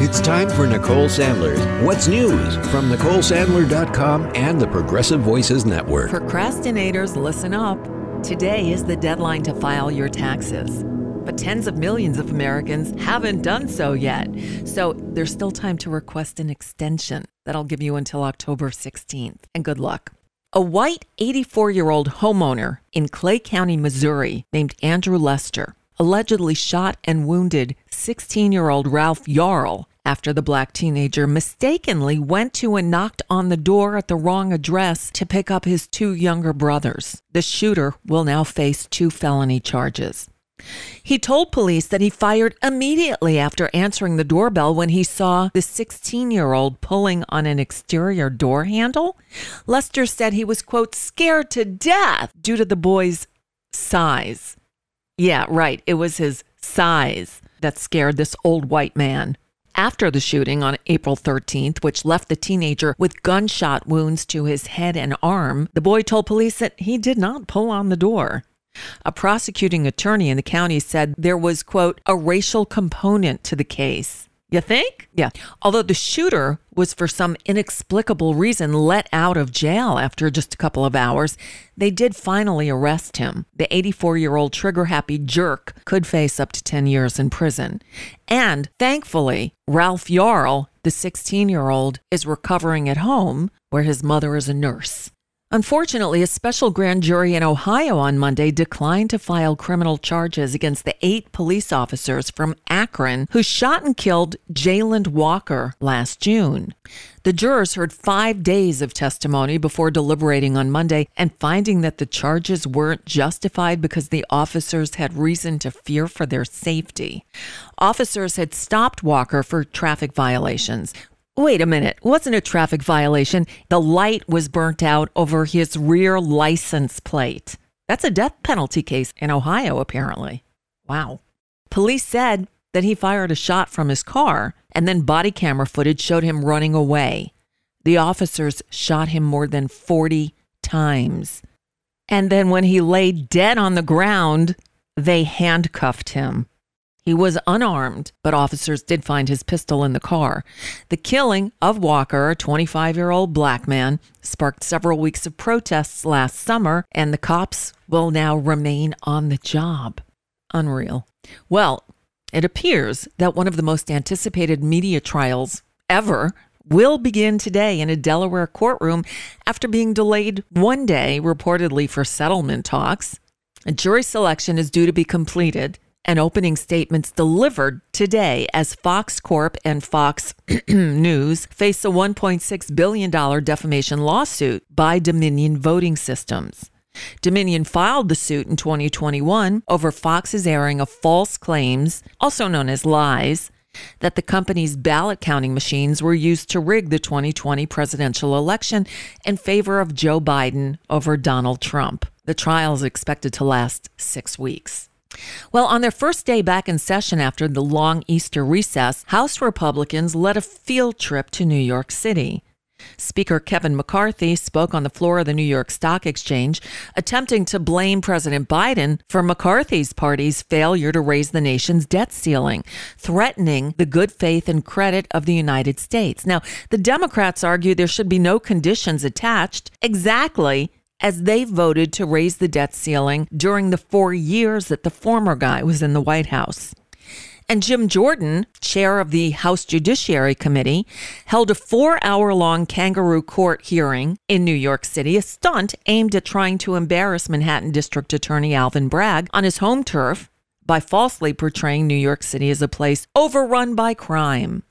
It's time for Nicole Sandler's What's News from NicoleSandler.com and the Progressive Voices Network. Procrastinators, listen up. Today is the deadline to file your taxes. But tens of millions of Americans haven't done so yet. So there's still time to request an extension. That'll give you until October 16th. And good luck. A white 84 year old homeowner in Clay County, Missouri, named Andrew Lester, allegedly shot and wounded 16 year old Ralph Yarl after the black teenager mistakenly went to and knocked on the door at the wrong address to pick up his two younger brothers. The shooter will now face two felony charges. He told police that he fired immediately after answering the doorbell when he saw the 16 year old pulling on an exterior door handle. Lester said he was, quote, scared to death due to the boy's size. Yeah, right. It was his size that scared this old white man. After the shooting on April 13th, which left the teenager with gunshot wounds to his head and arm, the boy told police that he did not pull on the door. A prosecuting attorney in the county said there was, quote, a racial component to the case. You think? Yeah. Although the shooter was for some inexplicable reason let out of jail after just a couple of hours, they did finally arrest him. The 84 year old trigger happy jerk could face up to 10 years in prison. And thankfully, Ralph Yarl, the 16 year old, is recovering at home where his mother is a nurse. Unfortunately, a special grand jury in Ohio on Monday declined to file criminal charges against the eight police officers from Akron who shot and killed Jayland Walker last June. The jurors heard five days of testimony before deliberating on Monday and finding that the charges weren't justified because the officers had reason to fear for their safety. Officers had stopped Walker for traffic violations, Wait a minute. Wasn't a traffic violation. The light was burnt out over his rear license plate. That's a death penalty case in Ohio, apparently. Wow. Police said that he fired a shot from his car, and then body camera footage showed him running away. The officers shot him more than 40 times. And then when he lay dead on the ground, they handcuffed him. He was unarmed, but officers did find his pistol in the car. The killing of Walker, a 25 year old black man, sparked several weeks of protests last summer, and the cops will now remain on the job. Unreal. Well, it appears that one of the most anticipated media trials ever will begin today in a Delaware courtroom after being delayed one day, reportedly for settlement talks. A jury selection is due to be completed and opening statements delivered today as Fox Corp and Fox News face a $1.6 billion defamation lawsuit by Dominion Voting Systems. Dominion filed the suit in 2021 over Fox's airing of false claims, also known as lies, that the company's ballot counting machines were used to rig the 2020 presidential election in favor of Joe Biden over Donald Trump. The trial is expected to last six weeks. Well, on their first day back in session after the long Easter recess, House Republicans led a field trip to New York City. Speaker Kevin McCarthy spoke on the floor of the New York Stock Exchange, attempting to blame President Biden for McCarthy's party's failure to raise the nation's debt ceiling, threatening the good faith and credit of the United States. Now, the Democrats argue there should be no conditions attached, exactly as they voted to raise the debt ceiling during the four years that the former guy was in the White House. And Jim Jordan, chair of the House Judiciary Committee, held a four hour long kangaroo court hearing in New York City, a stunt aimed at trying to embarrass Manhattan District Attorney Alvin Bragg on his home turf by falsely portraying New York City as a place overrun by crime.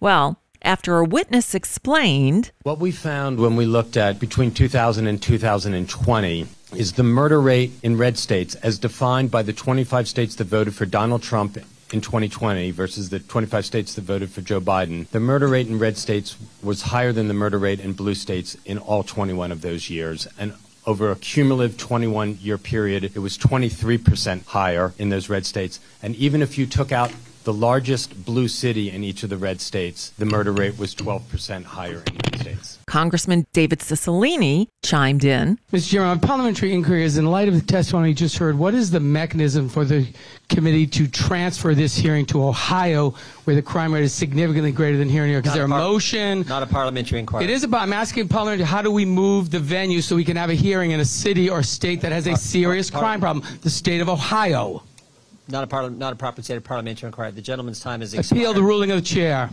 Well, after a witness explained. What we found when we looked at between 2000 and 2020 is the murder rate in red states, as defined by the 25 states that voted for Donald Trump in 2020 versus the 25 states that voted for Joe Biden, the murder rate in red states was higher than the murder rate in blue states in all 21 of those years. And over a cumulative 21 year period, it was 23% higher in those red states. And even if you took out the largest blue city in each of the red states, the murder rate was 12% higher in red states. Congressman David Cicilline chimed in. Mr. Chairman, my parliamentary inquiry is in light of the testimony you just heard, what is the mechanism for the committee to transfer this hearing to Ohio, where the crime rate is significantly greater than here in New York? Is Not there a a par- motion? Not a parliamentary inquiry. It is about, I'm asking parliamentary, how do we move the venue so we can have a hearing in a city or state that has a serious par- crime problem? The state of Ohio. Not a, parli- not a proper state of parliamentary inquiry. The gentleman's time is expired. Appeal the ruling of the chair.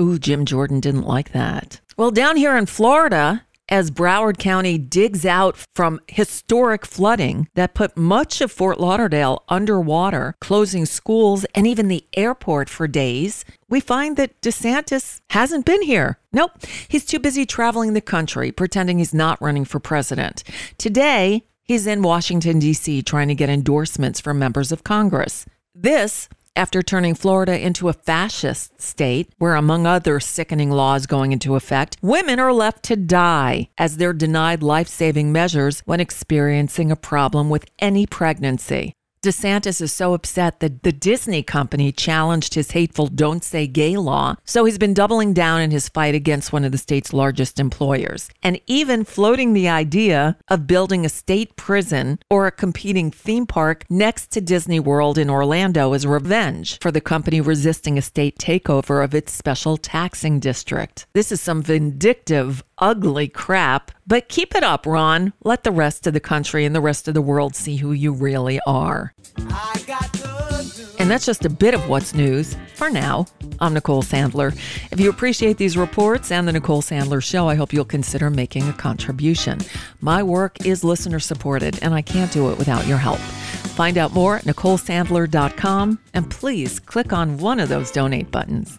Ooh, Jim Jordan didn't like that. Well, down here in Florida, as Broward County digs out from historic flooding that put much of Fort Lauderdale underwater, closing schools and even the airport for days, we find that DeSantis hasn't been here. Nope, he's too busy traveling the country, pretending he's not running for president. Today, he's in Washington, D.C., trying to get endorsements from members of Congress. This after turning Florida into a fascist state, where, among other sickening laws going into effect, women are left to die as they're denied life saving measures when experiencing a problem with any pregnancy. DeSantis is so upset that the Disney company challenged his hateful Don't Say Gay law, so he's been doubling down in his fight against one of the state's largest employers, and even floating the idea of building a state prison or a competing theme park next to Disney World in Orlando as revenge for the company resisting a state takeover of its special taxing district. This is some vindictive, ugly crap, but keep it up, Ron. Let the rest of the country and the rest of the world see who you really are. And that's just a bit of what's news for now. I'm Nicole Sandler. If you appreciate these reports and the Nicole Sandler Show, I hope you'll consider making a contribution. My work is listener supported, and I can't do it without your help. Find out more at NicoleSandler.com and please click on one of those donate buttons.